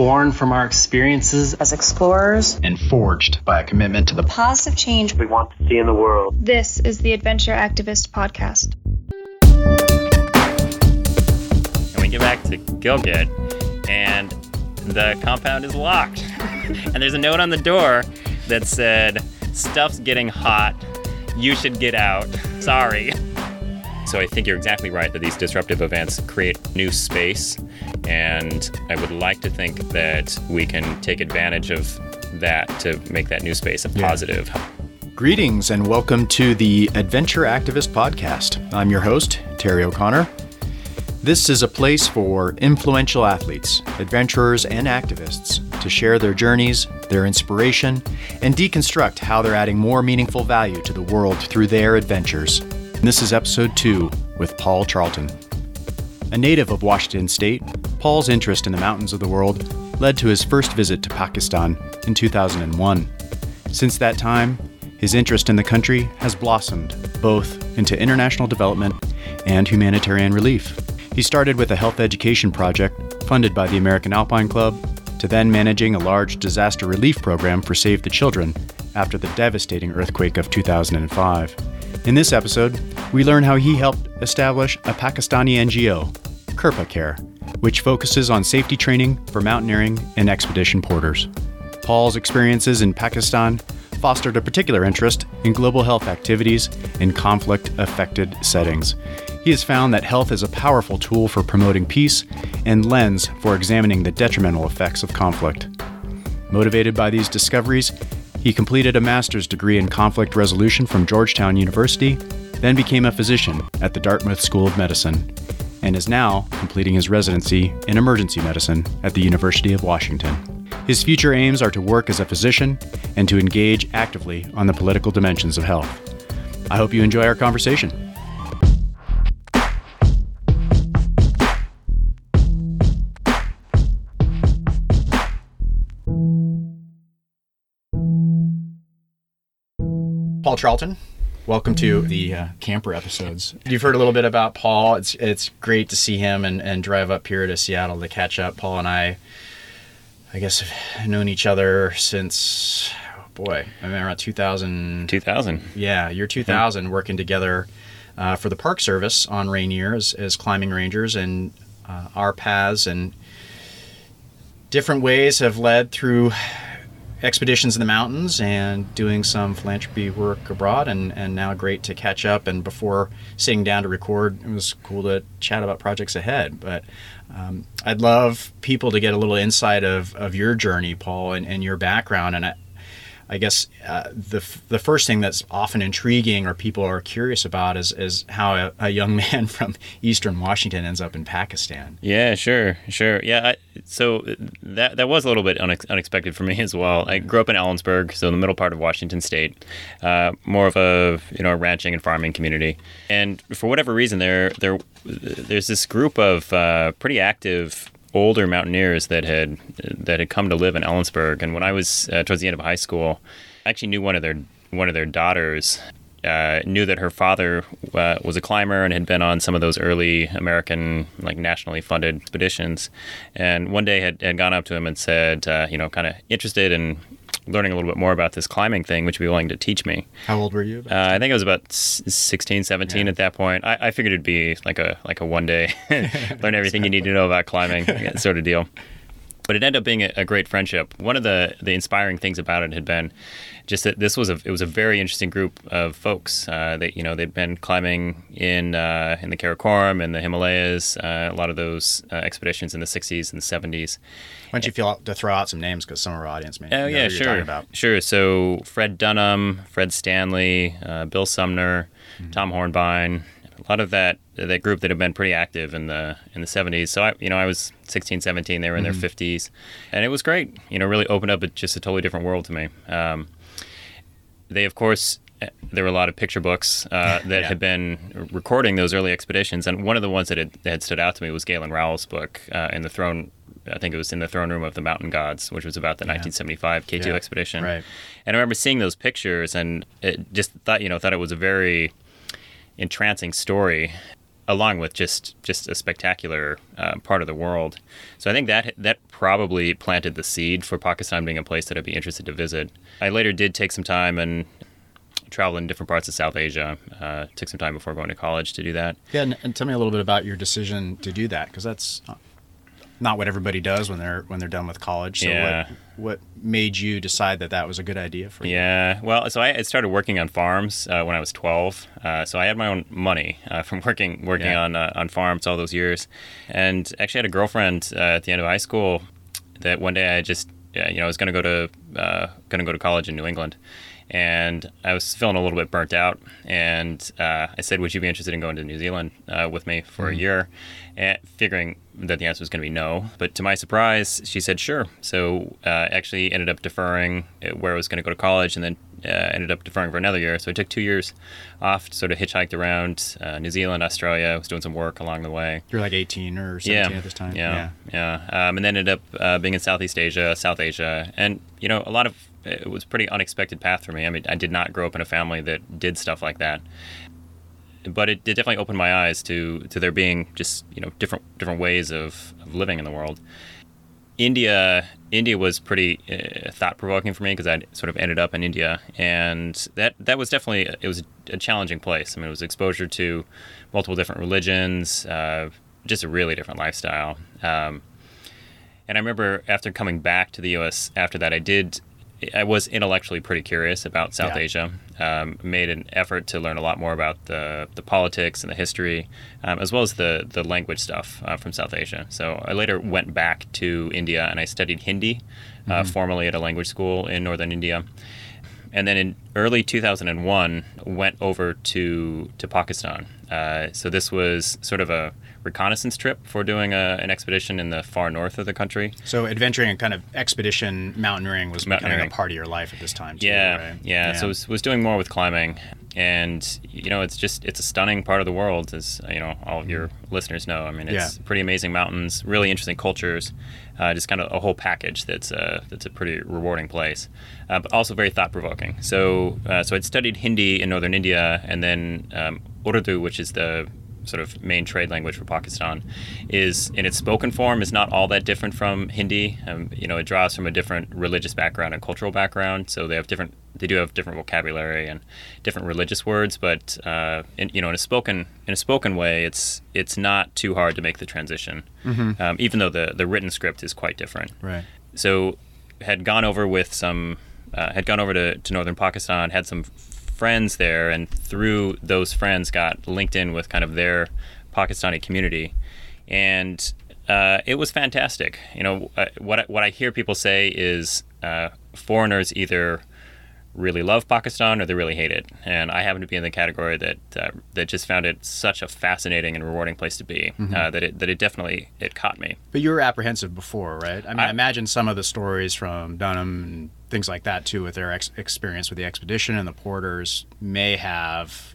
born from our experiences as explorers and forged by a commitment to the positive change we want to see in the world. This is the Adventure Activist Podcast. And we get back to Gilgit, and the compound is locked. and there's a note on the door that said, Stuff's getting hot. You should get out. Sorry. So I think you're exactly right that these disruptive events create new space. And I would like to think that we can take advantage of that to make that new space a positive. Yeah. Greetings and welcome to the Adventure Activist Podcast. I'm your host, Terry O'Connor. This is a place for influential athletes, adventurers, and activists to share their journeys, their inspiration, and deconstruct how they're adding more meaningful value to the world through their adventures. This is episode two with Paul Charlton. A native of Washington State, Paul's interest in the mountains of the world led to his first visit to Pakistan in 2001. Since that time, his interest in the country has blossomed both into international development and humanitarian relief. He started with a health education project funded by the American Alpine Club, to then managing a large disaster relief program for Save the Children after the devastating earthquake of 2005. In this episode, we learn how he helped establish a Pakistani NGO, Khurpa Care, which focuses on safety training for mountaineering and expedition porters. Paul's experiences in Pakistan fostered a particular interest in global health activities in conflict affected settings. He has found that health is a powerful tool for promoting peace and lens for examining the detrimental effects of conflict. Motivated by these discoveries, he completed a master's degree in conflict resolution from Georgetown University, then became a physician at the Dartmouth School of Medicine, and is now completing his residency in emergency medicine at the University of Washington. His future aims are to work as a physician and to engage actively on the political dimensions of health. I hope you enjoy our conversation. Paul Charlton. Welcome to the uh, camper episodes. You've heard a little bit about Paul. It's it's great to see him and, and drive up here to Seattle to catch up. Paul and I, I guess, have known each other since, oh boy, I mean around 2000. 2000. Yeah, year 2000, yeah. working together uh, for the Park Service on Rainier as, as climbing rangers, and uh, our paths and different ways have led through expeditions in the mountains and doing some philanthropy work abroad and, and now great to catch up. And before sitting down to record it was cool to chat about projects ahead. But um, i'd love people to get a little insight of, of your journey paul and, and your background. And I, I guess uh, the the first thing that's often intriguing or people are curious about is is how a, a, young man from Eastern Washington ends up in Pakistan. Yeah, sure, sure. Yeah, I, so that that was a little bit unex- unexpected for me as well. I grew up in Ellensburg, so in the middle part of Washington State, uh, more of a you know a ranching and farming community, and for whatever reason, there there there's this group of uh, pretty active older mountaineers that had that had come to live in Ellensburg. And when I was uh, towards the end of high school, I actually knew one of their one of their daughters. Uh, knew that her father uh, was a climber and had been on some of those early American, like nationally funded expeditions, and one day had, had gone up to him and said, uh, you know, kind of interested in learning a little bit more about this climbing thing, which would be willing to teach me. How old were you? Uh, I think I was about 16, 17 yeah. at that point. I, I, figured it'd be like a like a one day learn everything you need to know about climbing sort of deal. But it ended up being a, a great friendship. One of the the inspiring things about it had been just that this was a it was a very interesting group of folks. Uh, that you know they'd been climbing in uh, in the Karakoram and the Himalayas, uh, a lot of those uh, expeditions in the 60s and the 70s. Why don't you feel to throw out some names because some of our audience may. Oh yeah, sure, sure. So Fred Dunham, Fred Stanley, uh, Bill Sumner, mm-hmm. Tom Hornbein, a lot of that that group that had been pretty active in the in the 70s. So I, you know, I was 16, 17. They were in mm-hmm. their 50s, and it was great. You know, really opened up a, just a totally different world to me. Um, they, of course, eh, there were a lot of picture books uh, that yeah. had been recording those early expeditions, and one of the ones that had, that had stood out to me was Galen Rowell's book uh, in the throne. I think it was in the throne room of the mountain gods, which was about the yeah. 1975 K2 yeah. expedition. Right. And I remember seeing those pictures, and it just thought you know thought it was a very entrancing story along with just just a spectacular uh, part of the world. So I think that that probably planted the seed for Pakistan being a place that I'd be interested to visit. I later did take some time and travel in different parts of South Asia. Uh, took some time before going to college to do that. Yeah, and, and tell me a little bit about your decision to do that because that's not what everybody does when they're when they're done with college. So Yeah. what what made you decide that that was a good idea for you? Yeah, well, so I started working on farms uh, when I was 12. Uh, so I had my own money uh, from working working Yeah. on uh, on farms all those years, and actually I had a girlfriend uh, at the end of high school that one day I just uh, you know I was going to go to uh, going to go to college in New England. And I was feeling a little bit burnt out, and uh, I said, "Would you be interested in going to New Zealand uh, with me for a year?" And figuring that the answer was going to be no, but to my surprise, she said sure. So uh, actually ended up deferring uh, where I was going to go to college, and then uh, ended up deferring for another year. So I took two years off, sort of hitchhiked around uh, New Zealand, Australia. I was doing some work along the way. You're like 18 or 17 at this time. Yeah, yeah. Um, and then ended up uh, being in Southeast Asia, South Asia, and you know, a lot of it was pretty unexpected path for me. I mean, I did not grow up in a family that did stuff like that, but it, it definitely opened my eyes to to there being just you know different different ways of, of living in the world. India India was pretty uh, thought provoking for me because I sort of ended up in India, and that that was definitely it was a challenging place. I mean, it was exposure to multiple different religions, uh, just a really different lifestyle. Um, and I remember after coming back to the U.S. after that, I did. I was intellectually pretty curious about South Yeah. Asia. Um, made an effort to learn a lot more about the, the politics and the history, um, as well as the the language stuff uh, from South Asia. So I later went back to India and I studied Hindi, uh, formally at a language school in northern India and then in early 2001 went over to to Pakistan. Uh, so this was sort of a reconnaissance trip for doing a, an expedition in the far north of the country. So adventuring and kind of expedition mountaineering was becoming a part of your life at this time. Too, Yeah, right? yeah. So was, was doing more with climbing, and you know, it's just it's a stunning part of the world, as you know, all of your listeners know. I mean, it's Yeah. pretty amazing mountains, really interesting cultures, uh, just kind of a whole package that's uh, that's a pretty rewarding place, uh, but also very thought provoking. So, uh, so I'd studied Hindi in northern India, and then um, Urdu, which is the sort of main trade language for Pakistan, is in its spoken form is not all that different from Hindi. Um, you know, it draws from a different religious background and cultural background, so they have different. They do have different vocabulary and different religious words, but uh, in, you know, in a spoken in a spoken way, it's it's not too hard to make the transition, um, even though the the written script is quite different Right. so had gone over with some uh, had gone over to, to northern pakistan had some friends there and through those friends got linked in with kind of their pakistani community. And uh, it was fantastic. You know uh, what, I, what i hear people say is uh, foreigners either really love Pakistan or they really hate it. And I happen to be in the category that uh, that just found it such a fascinating and rewarding place to be uh, that it that it definitely it caught me. But you were apprehensive before, right? I mean, I, I- imagine some of the stories from Dunham and things like that too, with their ex- experience with the expedition and the porters, may have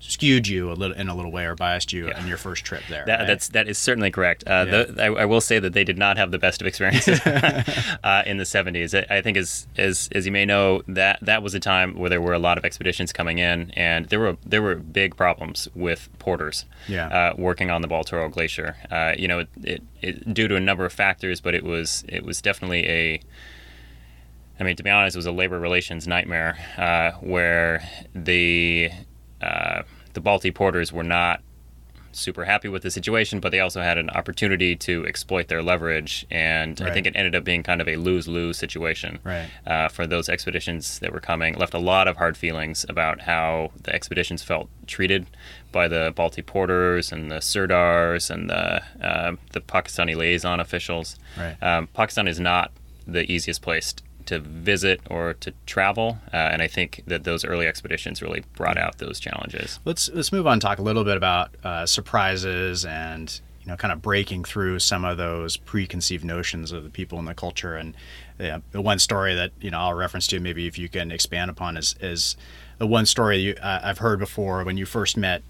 skewed you a little in a little way or biased you Yeah. in your first trip there. That, right? That's that is certainly correct. Uh, Yeah. the, I, I will say that they did not have the best of experiences uh, in the 70s. I, I think, as, as as you may know, that that was a time where there were a lot of expeditions coming in, and there were there were big problems with porters Yeah. uh, working on the Baltoro Glacier. Uh, you know, it, it, it due to a number of factors, but it was it was definitely a I mean, to be honest, it was a labor relations nightmare uh, where the uh, the Balti porters were not super happy with the situation, but they also had an opportunity to exploit their leverage, and I think it ended up being kind of a lose-lose situation Right. uh, for those expeditions that were coming. Left a lot of hard feelings about how the expeditions felt treated by the Balti porters and the Sirdars and the uh, the Pakistani liaison officials. Right. Um, Pakistan is not the easiest place to visit or to travel, uh, and I think that those early expeditions really brought out those challenges. Let's let's move on and talk a little bit about uh, surprises and you know kind of breaking through some of those preconceived notions of the people and the culture. And the one story that you know I'll reference to maybe if you can expand upon is is the one story you, uh, I've heard before when you first met.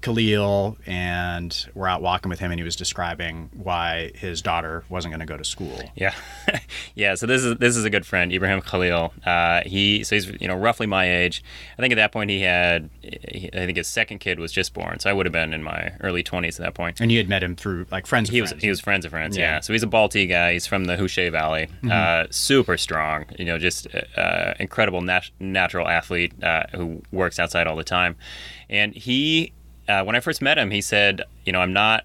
Uh, Khalil, and we're out walking with him, and he was describing why his daughter wasn't going to go to school. Yeah, yeah. So this is this is a good friend, Ibrahim Khalil. Uh, he so he's you know roughly my age. I think at that point he had, I think his second kid was just born, so I would have been in my early twenties at that point. And you had met him through like friends. Of he friends. was he was friends of friends. Yeah. Yeah. So he's a Balti guy. He's from the Hushe Valley. Uh, super strong. You know, just uh, incredible nat- natural athlete uh, who works outside all the time. And he, uh, when I first met him, he said, you know, I'm not.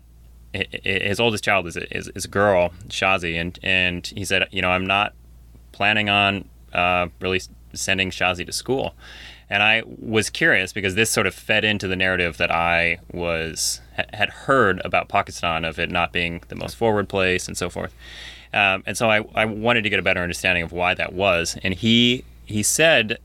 hi- hi- His oldest child is a, is, is a girl, Shazi, and and he said, you know, I'm not planning on uh, really sending Shazi to school. And I was curious because this sort of fed into the narrative that I was ha- had heard about Pakistan of it not being the most forward place and so forth. Um, and so I, I wanted to get a better understanding of why that was. And he he said,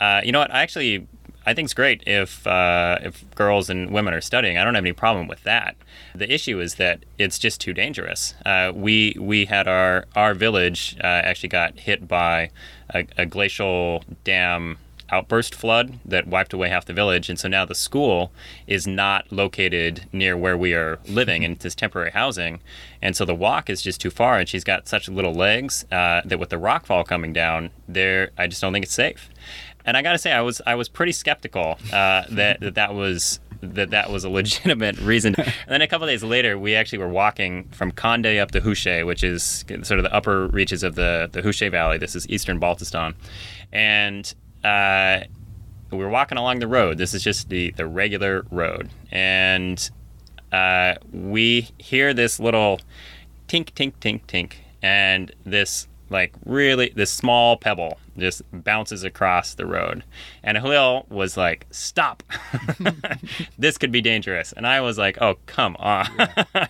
uh, you know what, I actually I think it's great if uh, if girls and women are studying. I don't have any problem with that. The issue is that it's just too dangerous. Uh, we we had our our village uh, actually got hit by a, a glacial dam outburst flood that wiped away half the village, and so now the school is not located near where we are living in this temporary housing, and so the walk is just too far. And she's got such little legs uh, that with the rockfall coming down, there I just don't think it's safe and I got to say, I was I was pretty skeptical uh, that, that that was that that was a legitimate reason. And then a couple days later, we actually were walking from Kande up to Hushe, which is sort of the upper reaches of the the Hushe Valley. This is eastern Baltistan, and uh, we were walking along the road. This is just the the regular road, and uh, we hear this little tink tink tink tink, and this like really this small pebble just bounces across the road. And Khalil was like stop. This could be dangerous. And I was like oh come on.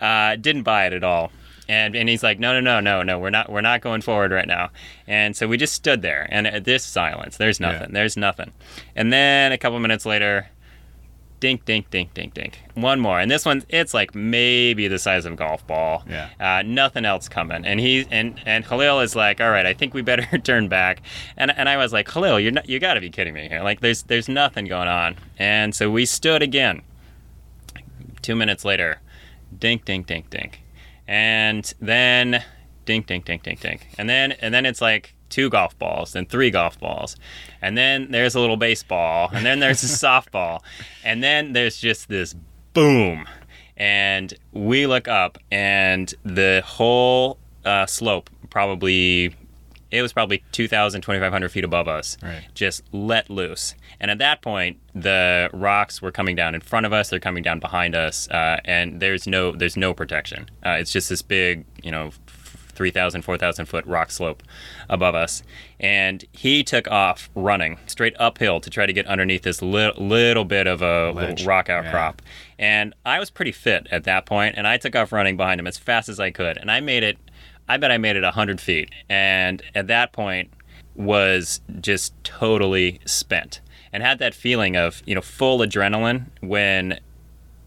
Uh, didn't buy it at all. And, and he's like no no no no no we're not we're not going forward right now. And so we just stood there. And at this silence there's nothing there's nothing. And then a couple minutes later dink, dink, dink, dink, dink. One more, and this one it's like maybe the size of a golf ball. Yeah. Uh, nothing else coming, and he and and Khalil is like, all right, I think we better turn back. And and I was like, Khalil, you're not, you got to be kidding me here. Like there's there's nothing going on. And so we stood again. Two minutes later, dink, dink, dink, dink, and then dink, dink, dink, dink, dink, and then and then it's like two golf balls, then three golf balls, and then there's a little baseball, and then there's a softball, and then there's just this boom, and we look up, and the whole uh, slope probably it was probably 2,000, 2,500 feet above us, Right. just let loose. And at that point, the rocks were coming down in front of us. They're coming down behind us, uh, and there's no there's no protection. Uh, it's just this big, you know, 3,000, 4,000 foot rock slope above us. And he took off running straight uphill to try to get underneath this li- little bit of a little rock outcrop. And I was pretty fit at that point, and I took off running behind him as fast as I could. And I made it, I bet I made it 100 feet. And at that point, was just totally spent and had that feeling of, you know, full adrenaline when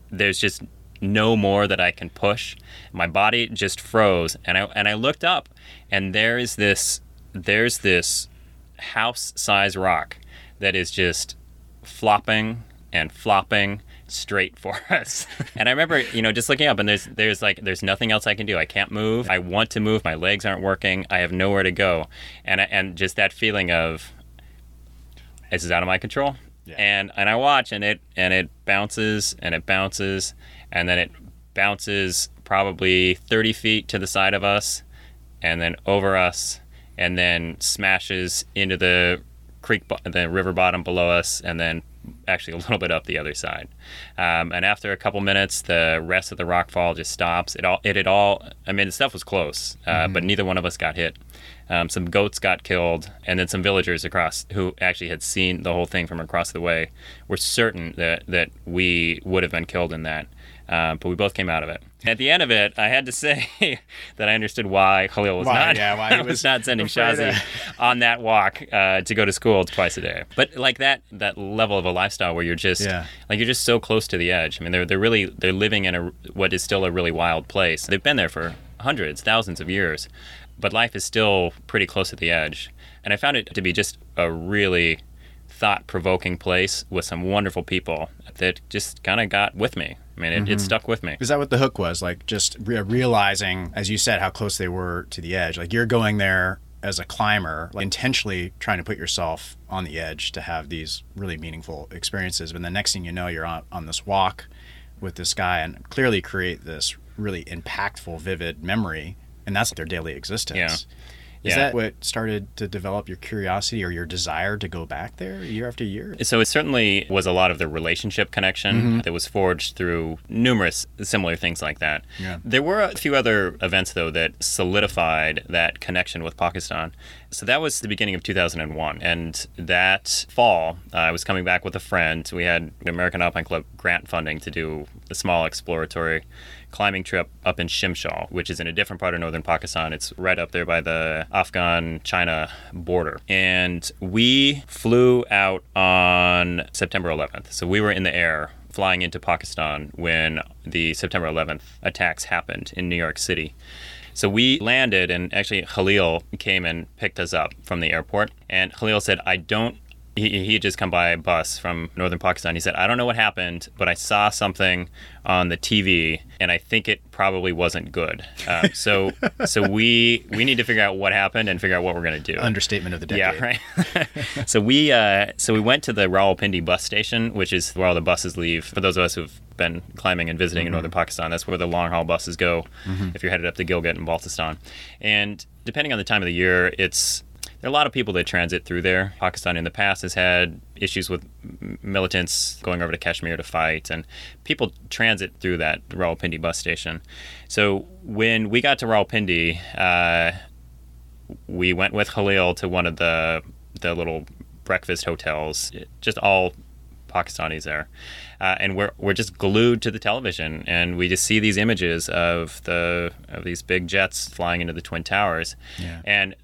there's just no more that I can push. My body just froze, and I and I looked up, and there is this there's this house-size rock that is just flopping and flopping straight for us. and I remember, you know, just looking up, and there's there's like there's nothing else I can do. I can't move. I want to move. My legs aren't working. I have nowhere to go, and and just that feeling of this is out of my control. Yeah. And and I watch and it and it bounces and it bounces and then it bounces probably 30 feet to the side of us and then over us and then smashes into the creek bo- the river bottom below us and then actually a little bit up the other side. Um, and after a couple minutes the rest of the rock fall just stops. It all it had all i mean the stuff was close uh, but neither one of us got hit. Um, some goats got killed and then some villagers across who actually had seen the whole thing from across the way were certain that that we would have been killed in that uh, but we both came out of it. At the end of it, I had to say that I understood why Khalil was Why, not yeah, why he was, was not sending Shazi on that walk uh, to go to school twice a day. But like that that level of a lifestyle where you're just Yeah. like you're just so close to the edge. I mean, they're they're really they're living in a what is still a really wild place. They've been there for hundreds, thousands of years, but life is still pretty close to the edge. And I found it to be just a really thought provoking place with some wonderful people that just kind of got with me. I mean, it, it mm-hmm. stuck with me. Is that what the hook was? Like just re- realizing, as you said, how close they were to the edge. Like you're going there as a climber, like intentionally trying to put yourself on the edge to have these really meaningful experiences. But the next thing you know, you're on, on this walk with this guy and clearly create this really impactful, vivid memory. And that's their daily existence. Yeah. Is Yeah. that what started to develop your curiosity or your desire to go back there year after year? So it certainly was a lot of the relationship connection that was forged through numerous similar things like that. Yeah. There were a few other events though that solidified that connection with Pakistan. So that was the beginning of 2001, and that fall uh, I was coming back with a friend. We had the American Alpine Club grant funding to do a small exploratory climbing trip up in Shimshal, which is in a different part of northern Pakistan. It's right up there by the Afghan China border. And we flew out on September 11th. So we were in the air flying into Pakistan when the September 11th attacks happened in New York City. So we landed, and actually Khalil came and picked us up from the airport. And Khalil said, I don't he, he had just come by a bus from northern Pakistan. He said, I don't know what happened, but I saw something on the TV, and I think it probably wasn't good. Uh, so so we we need to figure out what happened and figure out what we're going to do. Understatement of the decade. Yeah, right. so we uh, so we went to the Rawalpindi bus station, which is where all the buses leave. For those of us who've been climbing and visiting in northern Pakistan, that's where the long haul buses go. If you're headed up to Gilgit and Baltistan, and depending on the time of the year, it's there are a lot of people that transit through there. Pakistan in the past has had issues with militants going over to Kashmir to fight, and people transit through that Rawalpindi bus station. So when we got to Rawalpindi, uh, we went with Khalil to one of the the little breakfast hotels, just all Pakistanis there, uh, and we're we're just glued to the television, and we just see these images of the of these big jets flying into the twin towers, Yeah. and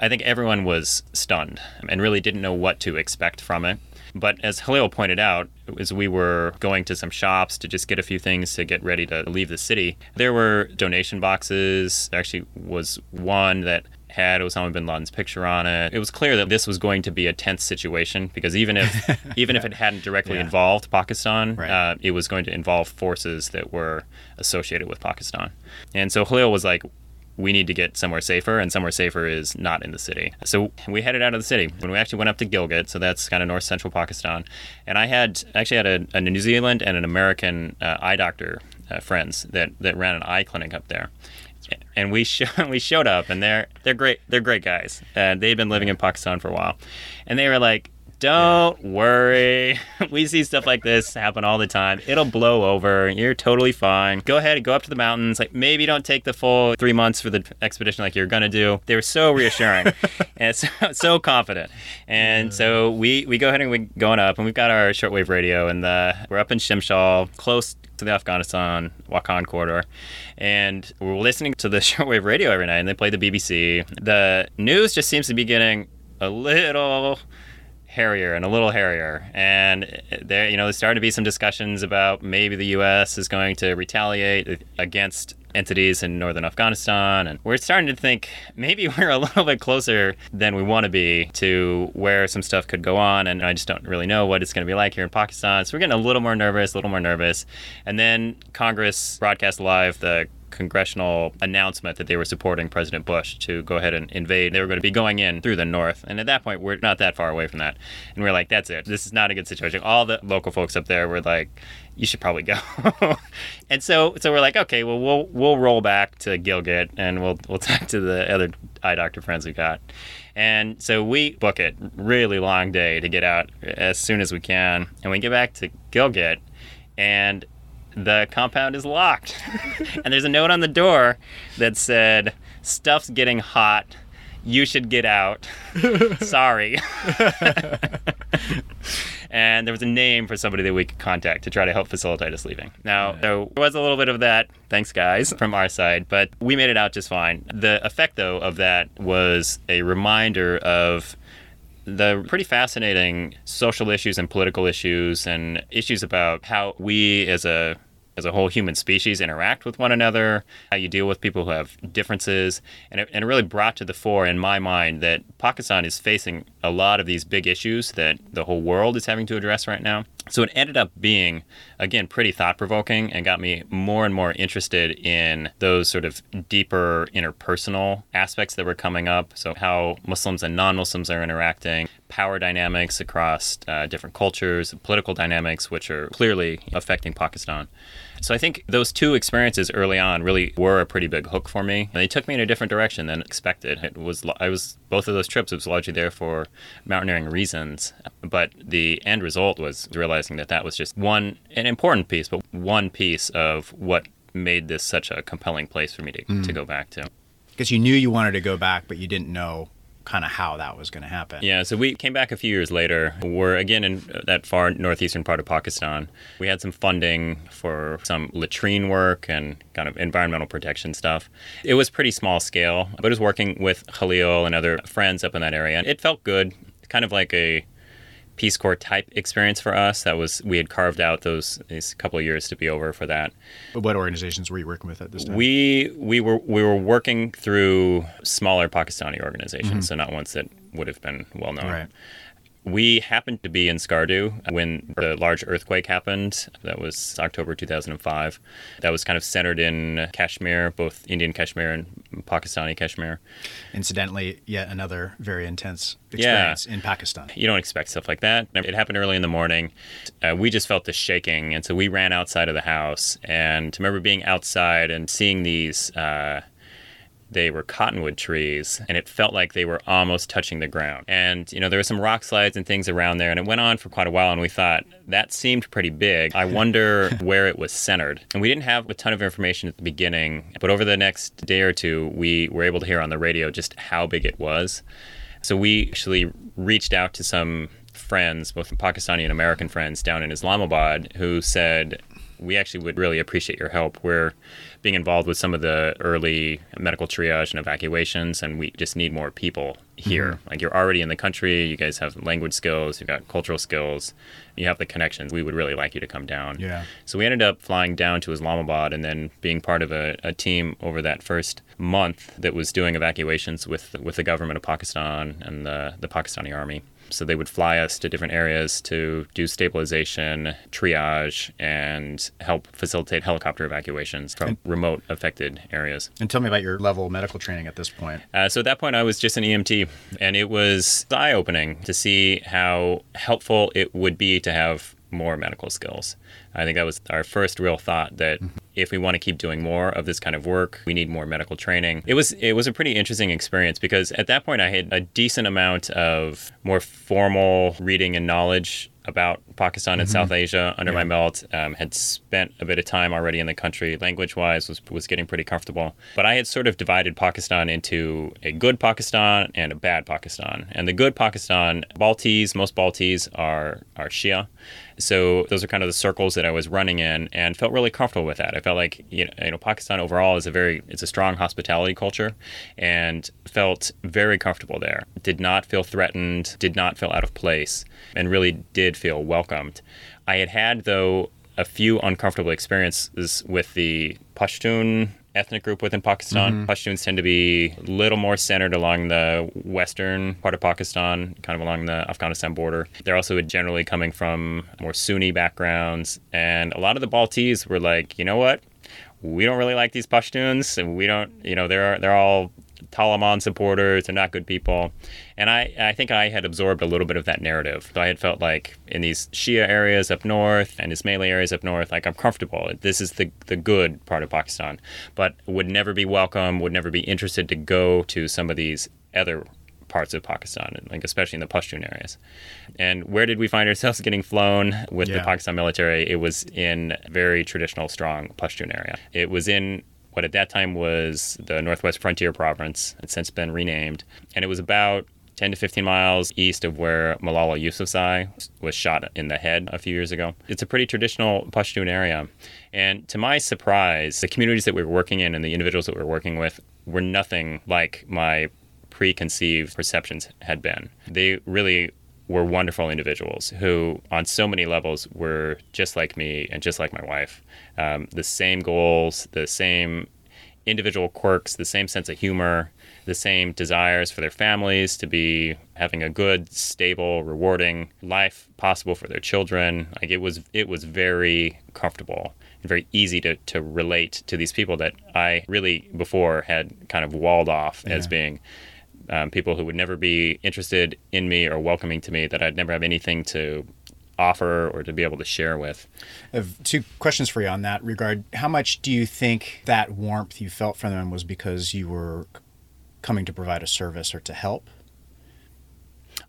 I think everyone was stunned and really didn't know what to expect from it. But as Khalil pointed out, as we were going to some shops to just get a few things to get ready to leave the city, there were donation boxes. There actually was one that had Osama bin Laden's picture on it. It was clear that this was going to be a tense situation because even if even if it hadn't directly Yeah. involved Pakistan, Right. uh, it was going to involve forces that were associated with Pakistan. And so Khalil was like, we need to get somewhere safer, and somewhere safer is not in the city. So we headed out of the city. When we actually went up to Gilgit, so that's kind of north central Pakistan, and I had actually had a, a New Zealand and an American uh, eye doctor uh, friends that, that ran an eye clinic up there. And we show, we showed up, and they're they're great they're great guys. Uh, they'd been living in Pakistan for a while, and they were like, "Don't worry, we see stuff like this happen all the time. It'll blow over. You're totally fine. Go ahead, and go up to the mountains. Like maybe don't take the full three months for the expedition like you're gonna do." They were so reassuring and so, so confident. And so we we go ahead and we going up, and we've got our shortwave radio, and the, we're up in Shimshal, close to the Afghanistan Wakhan corridor, and we're listening to the shortwave radio every night, and they play the BBC. The news just seems to be getting a little hairier and a little hairier, and there, you know, there's starting to be some discussions about maybe the U.S. is going to retaliate against entities in northern Afghanistan, and we're starting to think maybe we're a little bit closer than we want to be to where some stuff could go on, and I just don't really know what it's going to be like here in Pakistan. So we're getting a little more nervous, a little more nervous, and then Congress broadcast live the congressional announcement that they were supporting President Bush to go ahead and invade. They were going to be going in through the north. And at that point, we're not that far away from that. And we're like, that's it. This is not a good situation. All the local folks up there were like, you should probably go. and so so we're like, okay, well we'll we'll roll back to Gilgit and we'll we'll talk to the other eye doctor friends we got. And so we book it really long day to get out as soon as we can. And we get back to Gilgit and the compound is locked. and there's a note on the door that said, Stuff's getting hot. You should get out. Sorry. and there was a name for somebody that we could contact to try to help facilitate us leaving. Now, there was a little bit of that, thanks guys, from our side, but we made it out just fine. The effect, though, of that was a reminder of the pretty fascinating social issues and political issues and issues about how we as a as a whole human species interact with one another, how you deal with people who have differences. And it, and it really brought to the fore in my mind that Pakistan is facing a lot of these big issues that the whole world is having to address right now. So it ended up being, again, pretty thought provoking and got me more and more interested in those sort of deeper interpersonal aspects that were coming up. So, how Muslims and non Muslims are interacting, power dynamics across uh, different cultures, political dynamics, which are clearly affecting Pakistan. So I think those two experiences early on really were a pretty big hook for me. And they took me in a different direction than expected. It was I was both of those trips was largely there for mountaineering reasons, but the end result was realizing that that was just one an important piece, but one piece of what made this such a compelling place for me to, mm. to go back to. Because you knew you wanted to go back, but you didn't know kind of how that was going to happen. Yeah, so we came back a few years later. We're again in uh, that far northeastern part of Pakistan. We had some funding for some latrine work and kind of environmental protection stuff. It was pretty small scale, but it was working with Khalil and other friends up in that area. It felt good, kind of like a Peace Corps type experience for us. That was we had carved out those these couple of years to be over for that. But what organizations were you working with at this time? We we were we were working through smaller Pakistani organizations, mm-hmm. so not ones that would have been well known. Right. We happened to be in Skardu when the large earthquake happened. That was October 2005. That was kind of centered in Kashmir, both Indian Kashmir and Pakistani Kashmir. Incidentally, yet another very intense experience yeah. in Pakistan. You don't expect stuff like that. It happened early in the morning. Uh, we just felt the shaking, and so we ran outside of the house. And I remember being outside and seeing these. Uh, they were cottonwood trees and it felt like they were almost touching the ground. And, you know, there were some rock slides and things around there and it went on for quite a while and we thought that seemed pretty big. I wonder where it was centered. And we didn't have a ton of information at the beginning, but over the next day or two, we were able to hear on the radio just how big it was. So we actually reached out to some friends, both Pakistani and American friends down in Islamabad, who said, we actually would really appreciate your help. We're being involved with some of the early medical triage and evacuations, and we just need more people here. Mm-hmm. Like you're already in the country, you guys have language skills, you've got cultural skills, you have the connections. We would really like you to come down. Yeah. So we ended up flying down to Islamabad and then being part of a, a team over that first month that was doing evacuations with with the government of Pakistan and the the Pakistani army. So they would fly us to different areas to do stabilization, triage, and help facilitate helicopter evacuations from and, remote affected areas. And tell me about your level of medical training at this point. Uh, so at that point, I was just an EMT, and it was eye opening to see how helpful it would be to have more medical skills. I think that was our first real thought that mm-hmm. if we want to keep doing more of this kind of work, we need more medical training. It was it was a pretty interesting experience because at that point I had a decent amount of more formal reading and knowledge about Pakistan and mm-hmm. South Asia under yeah. my belt. Um, had spent a bit of time already in the country, language-wise, was was getting pretty comfortable. But I had sort of divided Pakistan into a good Pakistan and a bad Pakistan. And the good Pakistan, Baltis, most Baltis are are Shia, so those are kind of the circles that I was running in, and felt really comfortable with that. I felt like you know, you know Pakistan overall is a very it's a strong hospitality culture, and felt very comfortable there. Did not feel threatened, did not feel out of place, and really did feel welcomed. I had had though a few uncomfortable experiences with the Pashtun ethnic group within Pakistan. Mm-hmm. Pashtuns tend to be a little more centered along the western part of Pakistan, kind of along the Afghanistan border. They're also generally coming from more Sunni backgrounds, and a lot of the Baltis were like, you know what? We don't really like these Pashtuns, and we don't, you know, they're they're all Taliban supporters. They're not good people. And I, I think I had absorbed a little bit of that narrative. So I had felt like in these Shia areas up north and Ismaili areas up north, like I'm comfortable. This is the, the good part of Pakistan, but would never be welcome, would never be interested to go to some of these other parts of Pakistan, like especially in the Pashtun areas. And where did we find ourselves getting flown with yeah. the Pakistan military? It was in very traditional, strong Pashtun area. It was in what at that time was the Northwest Frontier Province. It's since been renamed. And it was about 10 to 15 miles east of where Malala Yousafzai was shot in the head a few years ago. It's a pretty traditional Pashtun area. And to my surprise, the communities that we were working in and the individuals that we were working with were nothing like my preconceived perceptions had been. They really were wonderful individuals who, on so many levels, were just like me and just like my wife. Um, the same goals, the same individual quirks, the same sense of humor, the same desires for their families to be having a good, stable, rewarding life possible for their children. Like it was it was very comfortable and very easy to, to relate to these people that I really before had kind of walled off yeah. as being um, people who would never be interested in me or welcoming to me, that I'd never have anything to offer or to be able to share with. I have two questions for you on that regard. How much do you think that warmth you felt from them was because you were coming to provide a service or to help?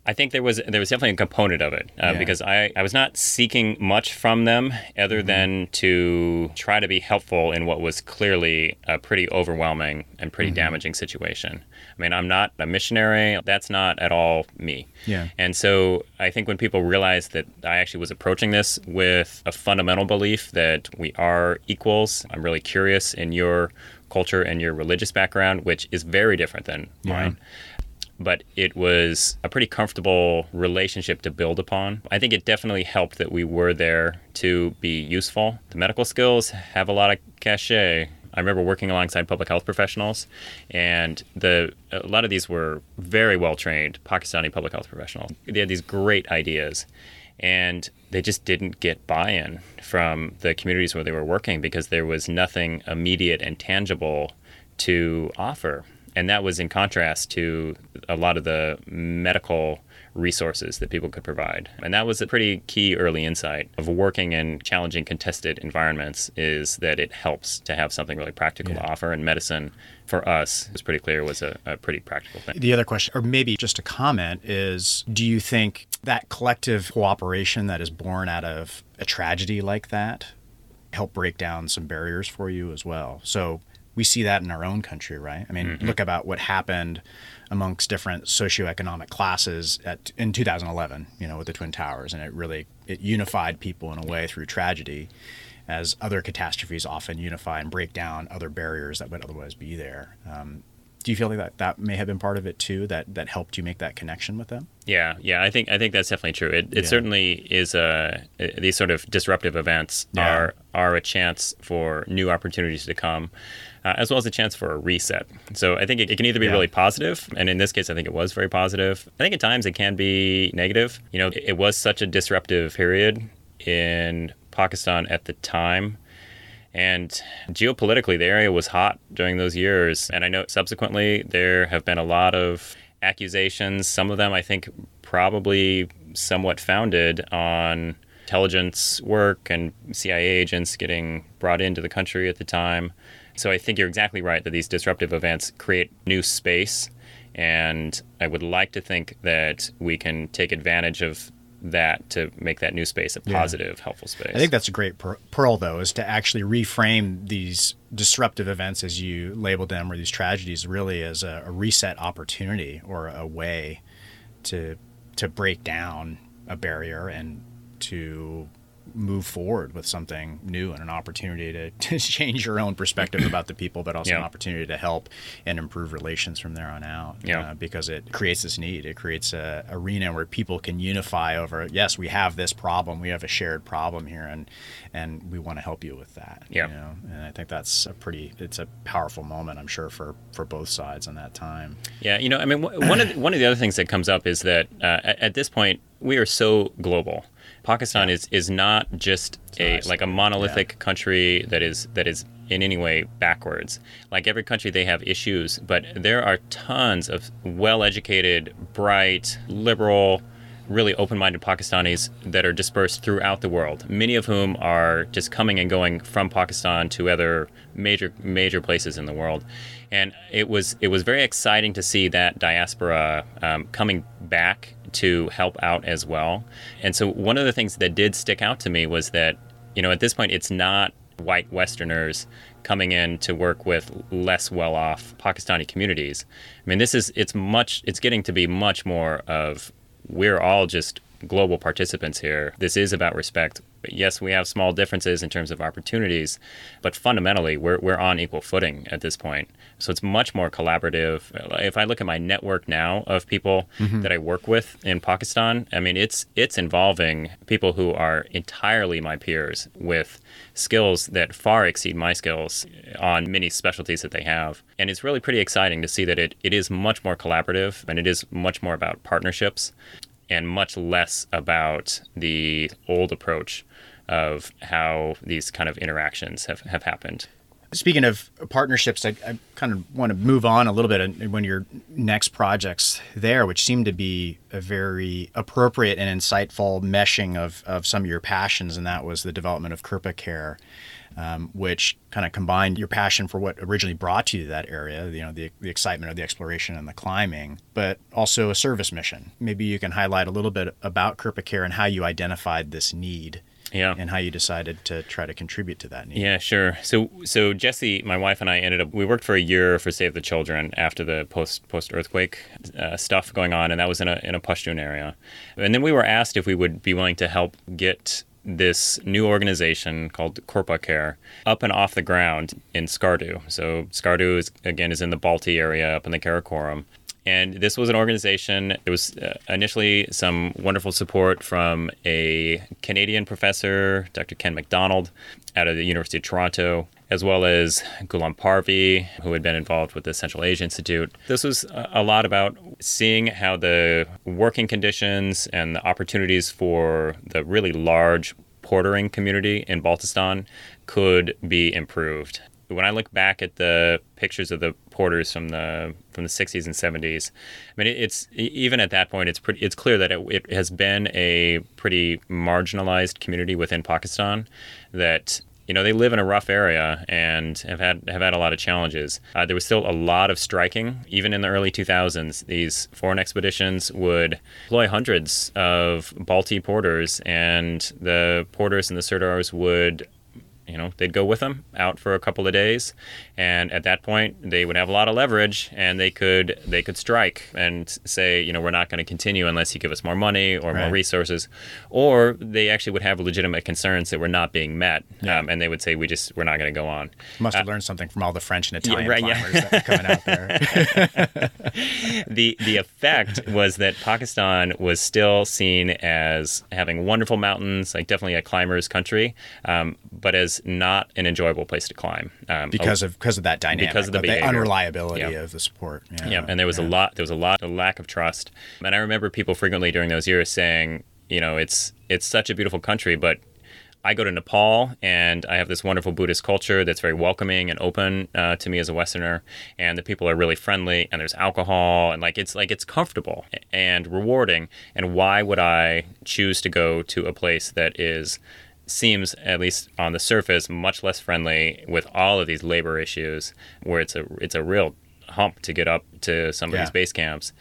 I think there was there was definitely a component of it uh, yeah. because I, I was not seeking much from them other mm-hmm. than to try to be helpful in what was clearly a pretty overwhelming and pretty mm-hmm. damaging situation. I mean, I'm not a missionary. That's not at all me. Yeah. And so I think when people realize that I actually was approaching this with a fundamental belief that we are equals, I'm really curious in your culture and your religious background, which is very different than yeah. mine but it was a pretty comfortable relationship to build upon. I think it definitely helped that we were there to be useful. The medical skills have a lot of cachet. I remember working alongside public health professionals, and the a lot of these were very well trained Pakistani public health professionals. They had these great ideas, and they just didn't get buy-in from the communities where they were working because there was nothing immediate and tangible to offer and that was in contrast to a lot of the medical resources that people could provide. And that was a pretty key early insight of working in challenging contested environments is that it helps to have something really practical yeah. to offer and medicine for us was pretty clear was a, a, pretty practical thing. The other question, or maybe just a comment, is do you think that collective cooperation that is born out of a tragedy like that help break down some barriers for you as well? So we see that in our own country, right? I mean, mm-hmm. look about what happened amongst different socioeconomic classes at, in 2011, you know, with the Twin Towers, and it really it unified people in a way through tragedy, as other catastrophes often unify and break down other barriers that would otherwise be there. Um, do you feel like that that may have been part of it too that that helped you make that connection with them yeah yeah i think i think that's definitely true it, it yeah. certainly is a these sort of disruptive events yeah. are are a chance for new opportunities to come uh, as well as a chance for a reset. So I think it, it can either be yeah. really positive, and in this case, I think it was very positive. I think at times it can be negative. You know, it, it was such a disruptive period in Pakistan at the time. And geopolitically, the area was hot during those years. And I know subsequently there have been a lot of accusations, some of them I think probably somewhat founded on intelligence work and CIA agents getting brought into the country at the time. So I think you're exactly right that these disruptive events create new space. And I would like to think that we can take advantage of that to make that new space a positive, yeah. helpful space. I think that's a great pearl, though, is to actually reframe these disruptive events, as you labeled them, or these tragedies, really as a, a reset opportunity or a way to to break down a barrier and to move forward with something new and an opportunity to, to change your own perspective about the people, but also yeah. an opportunity to help and improve relations from there on out. Yeah. Uh, because it creates this need. It creates a arena where people can unify over, yes, we have this problem, we have a shared problem here, and and we want to help you with that. Yeah. You know? And I think that's a pretty, it's a powerful moment, I'm sure, for for both sides in that time. Yeah. You know, I mean, one of the, one of the other things that comes up is that uh, at, at this point we are so global. Pakistan is is not just a like a monolithic yeah. country that is that is in any way backwards. Like every country, they have issues, but there are tons of well-educated, bright, liberal, really open-minded Pakistanis that are dispersed throughout the world. Many of whom are just coming and going from Pakistan to other major major places in the world, and it was it was very exciting to see that diaspora um, coming back to help out as well. And so one of the things that did stick out to me was that, you know, at this point, it's not white Westerners coming in to work with less well-off Pakistani communities. I mean, this is it's much it's getting to be much more of we're all just global participants here. This is about respect yes, we have small differences in terms of opportunities, but fundamentally, we're, we're on equal footing at this point. So it's much more collaborative. If I look at my network now of people mm-hmm. that I work with in Pakistan, I mean, it's it's involving people who are entirely my peers with skills that far exceed my skills on many specialties that they have. And it's really pretty exciting to see that it, it is much more collaborative and it is much more about partnerships and much less about the old approach of how these kind of interactions have, have happened. Speaking of partnerships, I, I, kind of want to move on a little bit And when your next projects there, which seem to be a very appropriate and insightful meshing of, of some of your passions, and that was the development of Khurpa Care, um, which kind of combined your passion for what originally brought you to that area, you know, the, the excitement of the exploration and the climbing, but also a service mission. Maybe you can highlight a little bit about Khurpa Care and how you identified this need yeah. and how you decided to try to contribute to that need. Yeah, sure. So so Jesse, my wife and I ended up we worked for a year for Save the Children after the post post earthquake uh, stuff going on, and that was in a in a Pashtun area, and then we were asked if we would be willing to help get this new organization called Khurpa Care up and off the ground in Skardu. So Skardu is again is in the Balti area up in the Karakoram. And this was an organization. There was uh, initially some wonderful support from a Canadian professor, Dr. Ken McDonald, out of the University of Toronto, as well as Ghulam Parvi, who had been involved with the Central Asia Institute. This was a lot about seeing how the working conditions and the opportunities for the really large portering community in Baltistan could be improved when I look back at the pictures of the porters from the from the 60s and 70s, I mean, it's even at that point, it's pretty. It's clear that it, it has been a pretty marginalized community within Pakistan. That you know they live in a rough area and have had have had a lot of challenges. Uh, there was still a lot of striking, even in the early 2000s. These foreign expeditions would employ hundreds of Balti porters, and the porters and the Sardars would you know they'd go with them out for a couple of days and at that point they would have a lot of leverage and they could they could strike and say you know we're not going to continue unless you give us more money or right. more resources or they actually would have legitimate concerns that were not being met yeah. um, and they would say we just we're not going to go on must have uh, learned something from all the french and italian yeah, right, climbers yeah. that were coming out there the the effect was that pakistan was still seen as having wonderful mountains like definitely a climber's country um, but as not an enjoyable place to climb um, because of because of that dynamic, because of the, the unreliability yeah. of the support. Yeah, yeah. and there was yeah. a lot there was a lot of lack of trust. And I remember people frequently during those years saying, you know, it's it's such a beautiful country, but I go to Nepal and I have this wonderful Buddhist culture that's very welcoming and open uh, to me as a Westerner, and the people are really friendly, and there's alcohol, and like it's like it's comfortable and rewarding. And why would I choose to go to a place that is seems, at least on the surface, much less friendly with all of these labor issues, where it's a it's a real hump to get up to some of these base camps.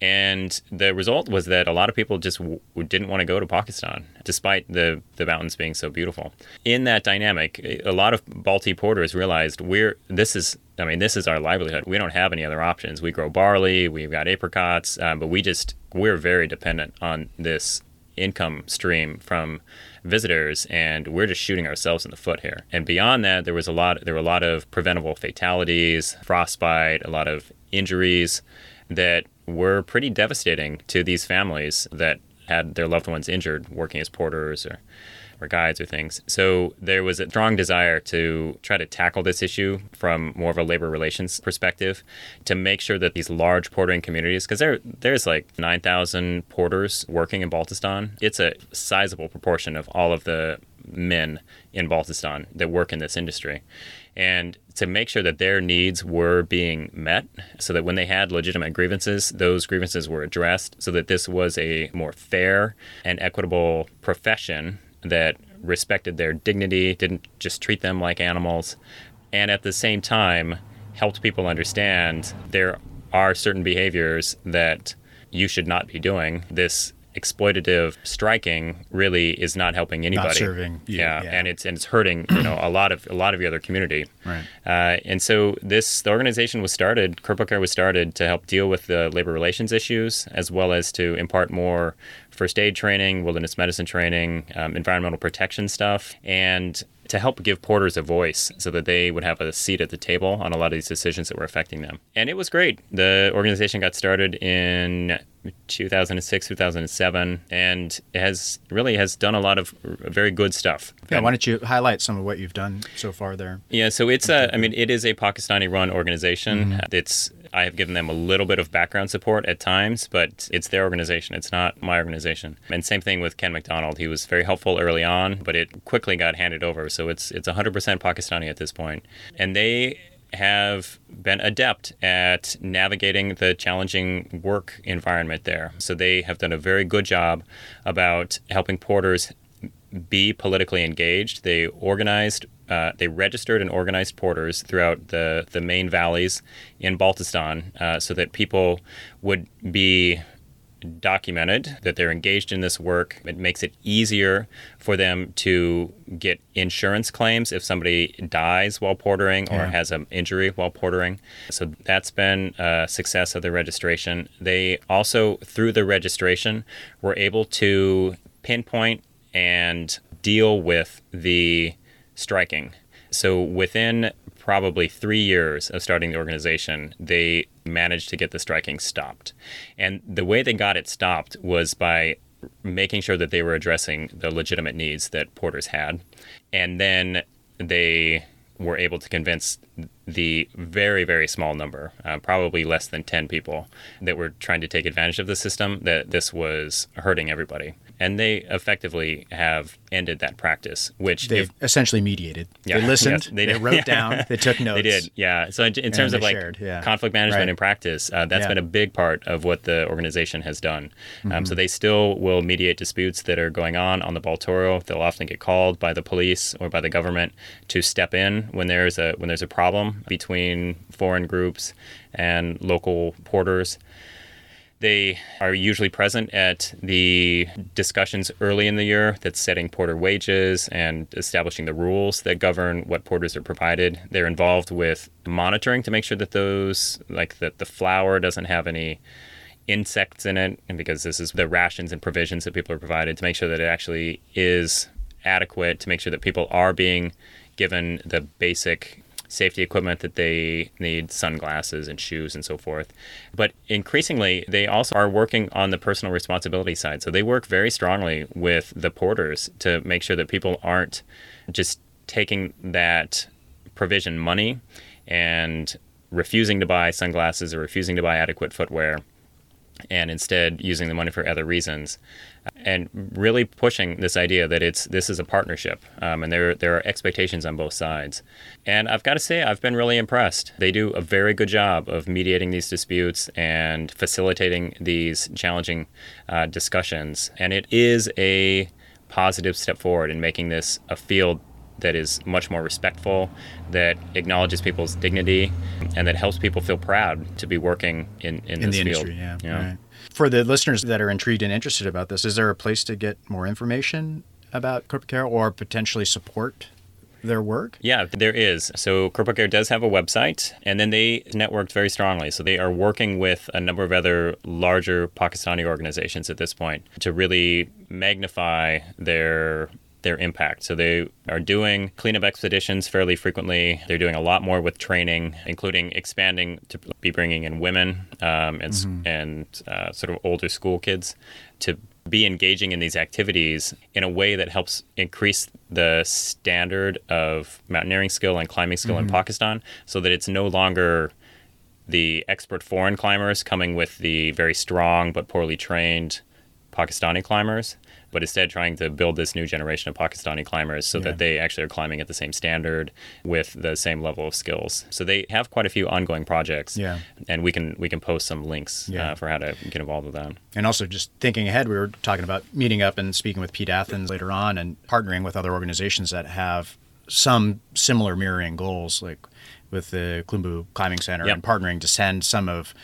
And the result was that a lot of people just w- didn't want to go to Pakistan, despite the, the mountains being so beautiful. In that dynamic, a lot of Balti porters realized we're this is I mean this is our livelihood. We don't have any other options. We grow barley, we've got apricots, um, but we just we're very dependent on this income stream from visitors, and we're just shooting ourselves in the foot here. And beyond that, there was a lot. There were a lot of preventable fatalities, frostbite, a lot of injuries that were pretty devastating to these families that had their loved ones injured working as porters or or guides or things. So there was a strong desire to try to tackle this issue from more of a labor relations perspective to make sure that these large portering communities, because there there's like 9,000 porters working in Baltistan. It's a sizable proportion of all of the men in Baltistan that work in this industry. And to make sure that their needs were being met so that when they had legitimate grievances, those grievances were addressed so that this was a more fair and equitable profession that respected their dignity, didn't just treat them like animals, and at the same time helped people understand there are certain behaviors that you should not be doing. This exploitative striking really is not helping anybody. Not serving you, yeah, yeah. and it's and it's hurting you know a lot of a lot of the other community. Right. Uh, and so this the organization was started. Khurpa Care was started to help deal with the labor relations issues as well as to impart more first aid training, wilderness medicine training, um, environmental protection stuff, and to help give porters a voice so that they would have a seat at the table on a lot of these decisions that were affecting them. And it was great. The organization got started in 2006, 2007, and it has really has done a lot of very good stuff. Yeah, why don't you highlight some of what you've done so far there? Yeah, so it's a, I mean, it is a Pakistani-run organization. It's I have given them a little bit of background support at times, but it's their organization. It's not my organization. And same thing with Ken McDonald. He was very helpful early on, but it quickly got handed over. So it's it's 100% Pakistani at this point, and they have been adept at navigating the challenging work environment there. So they have done a very good job about helping porters be politically engaged. They organized, uh, they registered and organized porters throughout the, the main valleys in Baltistan uh, so that people would be documented that they're engaged in this work. It makes it easier for them to get insurance claims if somebody dies while portering or Yeah. has an injury while portering. So that's been a success of the registration. They also, through the registration, were able to pinpoint and deal with the striking. So within probably three years of starting the organization, they managed to get the striking stopped. And the way they got it stopped was by making sure that they were addressing the legitimate needs that porters had. And then they were able to convince the very, very small number, uh, probably less than 10 people, that were trying to take advantage of the system, that this was hurting everybody. And they effectively have ended that practice, which They've if- essentially mediated. Yeah, They listened. yes, they, they wrote Yeah. down. They took notes. They did, yeah. So in, in terms of like shared, yeah. conflict management Right. in practice, uh, that's Yeah. been a big part of what the organization has done. Um, Mm-hmm. so they still will mediate disputes that are going on on the Baltoro. They'll often get called by the police or by the government to step in when there's a when there's a problem between foreign groups and local porters. They are usually present at the discussions early in the year that's setting porter wages and establishing the rules that govern what porters are provided. They're involved with monitoring to make sure that those, like that the flour doesn't have any insects in it, and because this is the rations and provisions that people are provided, to make sure that it actually is adequate, to make sure that people are being given the basic safety equipment that they need, sunglasses and shoes and so forth. But increasingly, they also are working on the personal responsibility side. So they work very strongly with the porters to make sure that people aren't just taking that provision money and refusing to buy sunglasses or refusing to buy adequate footwear and instead using the money for other reasons and really pushing this idea that it's this is a partnership um, and there there are expectations on both sides. And I've got to say I've been really impressed. They do a very good job of mediating these disputes and facilitating these challenging uh, discussions. And it is a positive step forward in making this a field that is much more respectful, that acknowledges people's dignity, and that helps people feel proud to be working in, in, in this the field. industry. Yeah. Right. For the listeners that are intrigued and interested about this, is there a place to get more information about Khurpa Care or potentially support their work? Yeah, there is. So Khurpa Care does have a website, and then they networked very strongly. So they are working with a number of other larger Pakistani organizations at this point to really magnify their their impact. So they are doing cleanup expeditions fairly frequently. They're doing a lot more with training, including expanding to be bringing in women um, and s and uh, sort of older school kids to be engaging in these activities in a way that helps increase the standard of mountaineering skill and climbing skill in Pakistan so that it's no longer the expert foreign climbers coming with the very strong but poorly trained Pakistani climbers, but instead trying to build this new generation of Pakistani climbers so Yeah. that they actually are climbing at the same standard with the same level of skills. So they have quite a few ongoing projects, Yeah. and we can we can post some links Yeah. uh, for how to get involved with that. And also, just thinking ahead, we were talking about meeting up and speaking with Pete Athans later on and partnering with other organizations that have some similar mirroring goals, like with the Khumbu Climbing Center, Yep. and partnering to send some of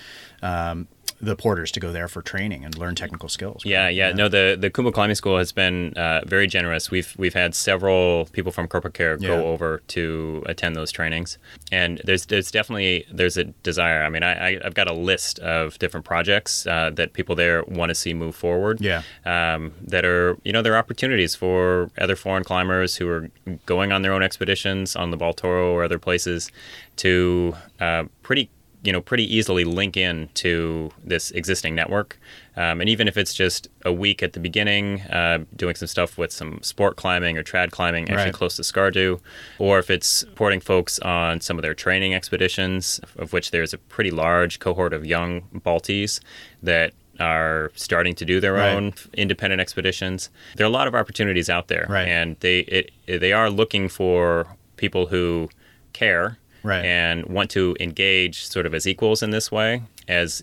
um, the porters to go there for training and learn technical skills. Yeah, yeah, No, the the Khumbu Climbing School has been uh, very generous. We've we've had several people from Khurpa Care go Yeah. over to attend those trainings, and there's there's definitely there's a desire. I mean, I, I I've got a list of different projects uh, that people there want to see move forward. Yeah. um, that are you know there are opportunities for other foreign climbers who are going on their own expeditions on the Baltoro or other places to uh, pretty you know pretty easily link in to this existing network um, and even if it's just a week at the beginning uh, doing some stuff with some sport climbing or trad climbing actually Right. close to Skardu or if it's supporting folks on some of their training expeditions of which there's a pretty large cohort of young Balties that are starting to do their Right. own independent expeditions. There are a lot of opportunities out there, Right. and they it, they are looking for people who care Right. and want to engage sort of as equals in this way as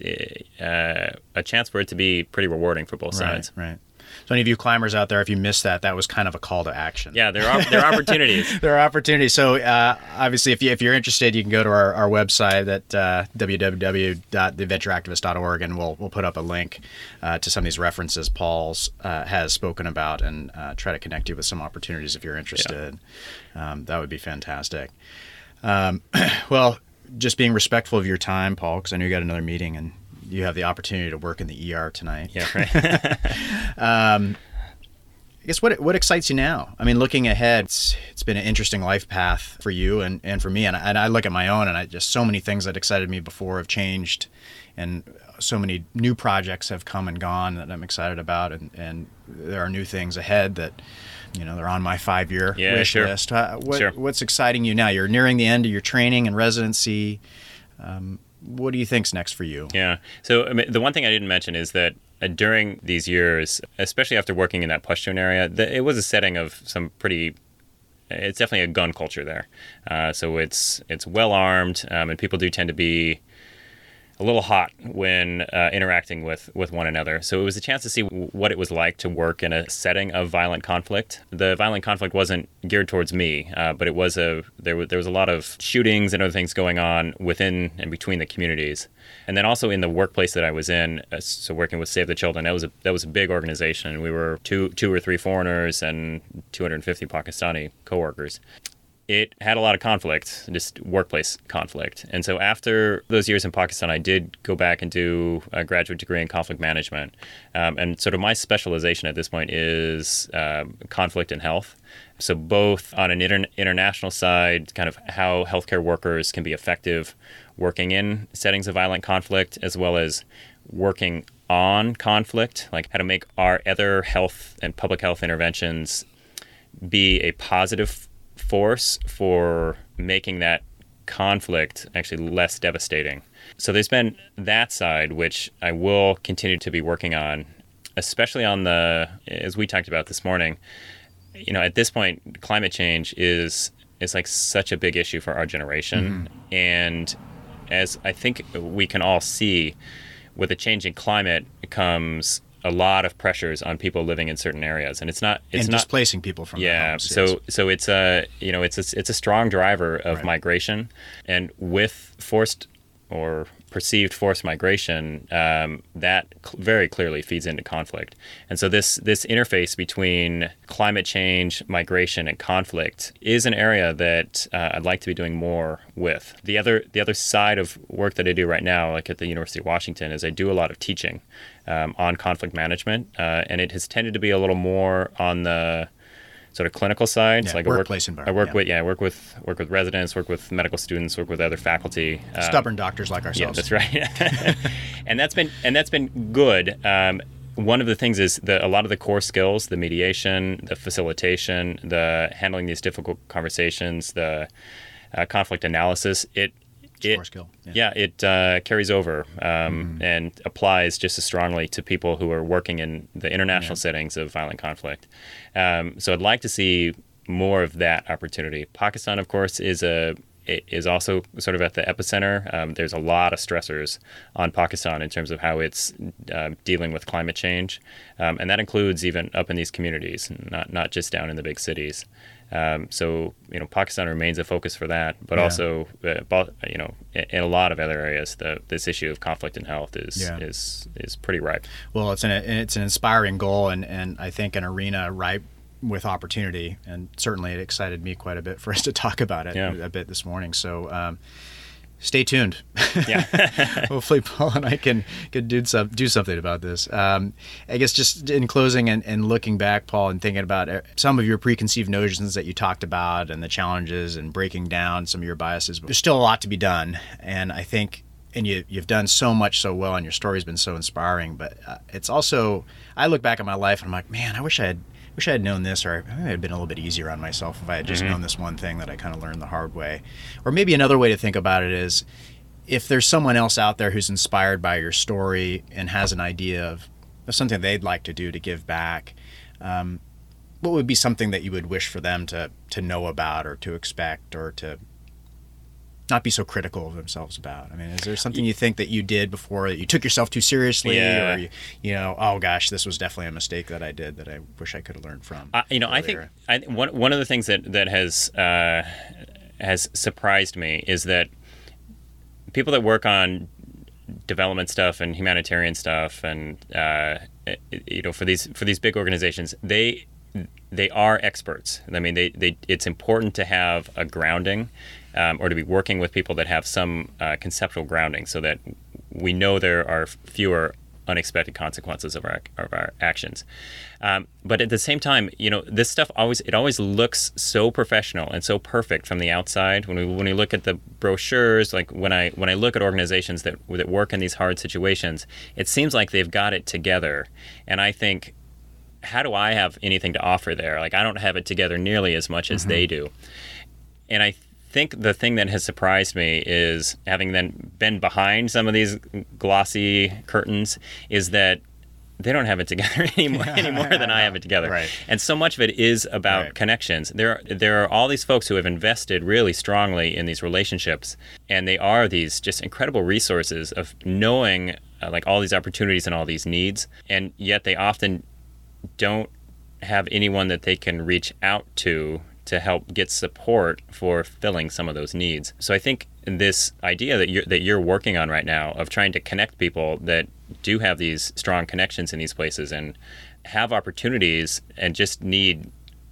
uh, a chance for it to be pretty rewarding for both sides. right. So any of you climbers out there, if you missed that, that was kind of a call to action. Yeah, there are there are opportunities. there are opportunities. So uh, obviously, if, you, if you're interested, you can go to our, our website at uh, www.theadventureactivist.org, and we'll we'll put up a link uh, to some of these references Paul's uh, has spoken about, and uh, try to connect you with some opportunities if you're interested. Um, that would be fantastic. Um, well, just being respectful of your time, Paul, because I know you got another meeting and you have the opportunity to work in the ER tonight. Yeah, right. I guess what what excites you now? I mean, looking ahead, it's, it's been an interesting life path for you and, and for me. And I, and I look at my own, and I just so many things that excited me before have changed, and so many new projects have come and gone that I'm excited about, and, and there are new things ahead that you know they're on my five year Yeah, wish sure. list. Uh, what, Sure. What's exciting you now? You're nearing the end of your training and residency. Um, what do you think's next for you? Yeah. So I mean, the one thing I didn't mention is that uh, during these years, especially after working in that Pashtun area, the, it was a setting of some pretty. It's definitely a gun culture there. Uh, so it's it's well armed, um, and people do tend to be a little hot when uh, interacting with, with one another. So it was a chance to see w- what it was like to work in a setting of violent conflict. The violent conflict wasn't geared towards me, uh, but it was a there, was there was a lot of shootings and other things going on within and between the communities. And then also in the workplace that I was in, uh, so working with Save the Children, that was a that was a big organization. We were two two or three foreigners and 250 Pakistani coworkers it had a lot of conflict, just workplace conflict. And so after those years in Pakistan, I did go back and do a graduate degree in conflict management. Um, and sort of my specialization at this point is um, conflict and health. So both on an inter- international side, kind of how healthcare workers can be effective working in settings of violent conflict, as well as working on conflict, like how to make our other health and public health interventions be a positive force for making that conflict actually less devastating. So there's been that side, which I will continue to be working on, especially on the, as we talked about this morning. You know, at this point, climate change is is like such a big issue for our generation, mm-hmm. and as I think we can all see, with a changing climate comes a lot of pressures on people living in certain areas, and it's not it's and not displacing people from yeah homes, so yes. so it's a you know it's a, it's a strong driver of Right. migration and with forced or perceived forced migration um, that cl- very clearly feeds into conflict. And so this this interface between climate change migration and conflict is an area that uh, I'd like to be doing more with. The other the other side of work that I do right now like at the University of Washington is I do a lot of teaching um, on conflict management uh, and it has tended to be a little more on the sort of clinical side. Yeah, I work- workplace I environment, work yeah. with yeah, I work with work with residents, work with medical students, work with other faculty. Um, stubborn doctors like ourselves. Yeah, that's right. and that's been and that's been good. Um, one of the things is that a lot of the core skills, the mediation, the facilitation, the handling these difficult conversations, the uh, conflict analysis, it it, skill, yeah. yeah. it uh, carries over um, and applies just as strongly to people who are working in the international settings of violent conflict. Um, so I'd like to see more of that opportunity. Pakistan, of course, is a is also sort of at the epicenter. Um, there's a lot of stressors on Pakistan in terms of how it's uh, dealing with climate change, um, and that includes even up in these communities, not not just down in the big cities. Um, so you know, Pakistan remains a focus for that, but Yeah. also, uh, you know, in, a lot of other areas, the, this issue of conflict and health is Yeah. is is pretty ripe. Well, it's an it's an inspiring goal, and and I think an arena ripe with opportunity, and certainly it excited me quite a bit for us to talk about it Yeah. a bit this morning. So. Um, Stay tuned. Yeah. Hopefully, Paul and I can, can do some do something about this. Um, I guess just in closing and, and looking back, Paul, and thinking about uh, some of your preconceived notions that you talked about and the challenges and breaking down some of your biases. but There's still a lot to be done, and I think and you you've done so much so well, and your story's been so inspiring. But uh, it's also I look back at my life and I'm like, man, I wish I had wish I had known this, or I had been a little bit easier on myself if I had just known this one thing that I kind of learned the hard way. Or maybe another way to think about it is if there's someone else out there who's inspired by your story and has an idea of, of something they'd like to do to give back, um, what would be something that you would wish for them to to know about or to expect or to not be so critical of themselves about? I mean, is there something you think that you did before that you took yourself too seriously, Yeah. or you, you know, oh gosh, this was definitely a mistake that I did that I wish I could have learned from? I, you know, I think? I, one one of the things that that has uh, has surprised me is that people that work on development stuff and humanitarian stuff, and uh, you know, for these for these big organizations, they they are experts. I mean, they, they it's important to have a grounding, um, or to be working with people that have some uh, conceptual grounding, so that we know there are fewer unexpected consequences of our of our actions. Um, but at the same time, you know, this stuff always it always looks so professional and so perfect from the outside. When we when we look at the brochures, like when I when I look at organizations that that work in these hard situations, it seems like they've got it together. And I think, how do I have anything to offer there? Like I don't have it together nearly as much as they do. And I think the thing that has surprised me is having then been behind some of these glossy curtains is that they don't have it together anymore any more than I have it together. Right. And so much of it is about Right. connections. There are, there are all these folks who have invested really strongly in these relationships and they are these just incredible resources of knowing uh, like all these opportunities and all these needs and yet they often don't have anyone that they can reach out to to help get support for filling some of those needs. So I think this idea that you're that you're working on right now of trying to connect people that do have these strong connections in these places and have opportunities and just need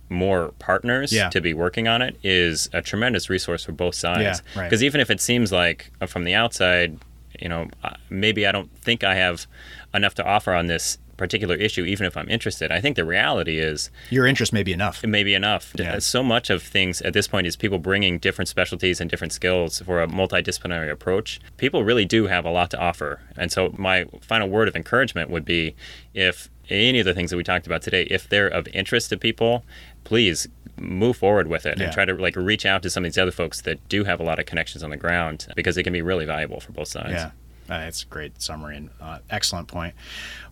more partners Yeah. to be working on it is a tremendous resource for both sides. Yeah, right. Because even if it seems like uh, from the outside, you know, uh, maybe I don't think I have enough to offer on this particular issue, even if I'm interested. I think the reality is Your interest may be enough. it may be enough. Yeah. Uh, So much of things at this point is people bringing different specialties and different skills for a multidisciplinary approach. People really do have a lot to offer. And so my final word of encouragement would be if any of the things that we talked about today, if they're of interest to people, please move forward with it Yeah. and try to like reach out to some of these other folks that do have a lot of connections on the ground because it can be really valuable for both sides. Yeah. Uh, it's a great summary and uh, excellent point.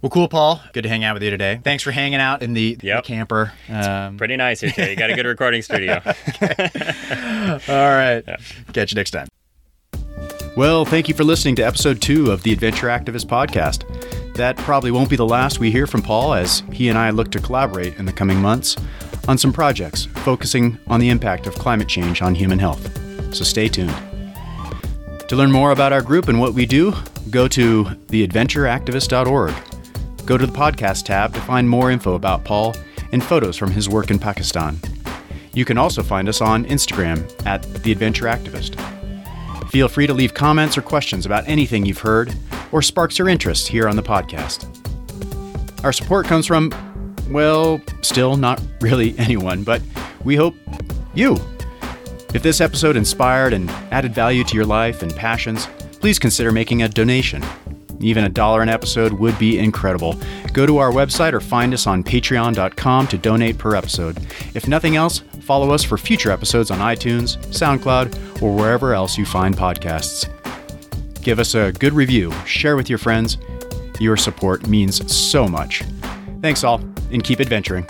Well, cool, Paul. Good to hang out with you today. Thanks for hanging out in the, the camper. Um, Pretty nice here, Terry. You got a good recording studio. all right. Catch you next time. Well, thank you for listening to episode two of the Adventure Activist podcast. That probably won't be the last we hear from Paul as he and I look to collaborate in the coming months on some projects focusing on the impact of climate change on human health. So stay tuned. To learn more about our group and what we do, go to theadventureactivist.org. Go to the podcast tab to find more info about Paul and photos from his work in Pakistan. You can also find us on Instagram at The Adventure Activist. Feel free to leave comments or questions about anything you've heard or sparks your interest here on the podcast. Our support comes from, well, still not really anyone, but we hope you. If this episode inspired and added value to your life and passions, please consider making a donation. Even a dollar an episode would be incredible. Go to our website or find us on patreon.com to donate per episode. If nothing else, follow us for future episodes on iTunes, SoundCloud, or wherever else you find podcasts. Give us a good review, share with your friends. Your support means so much. Thanks all, and keep adventuring.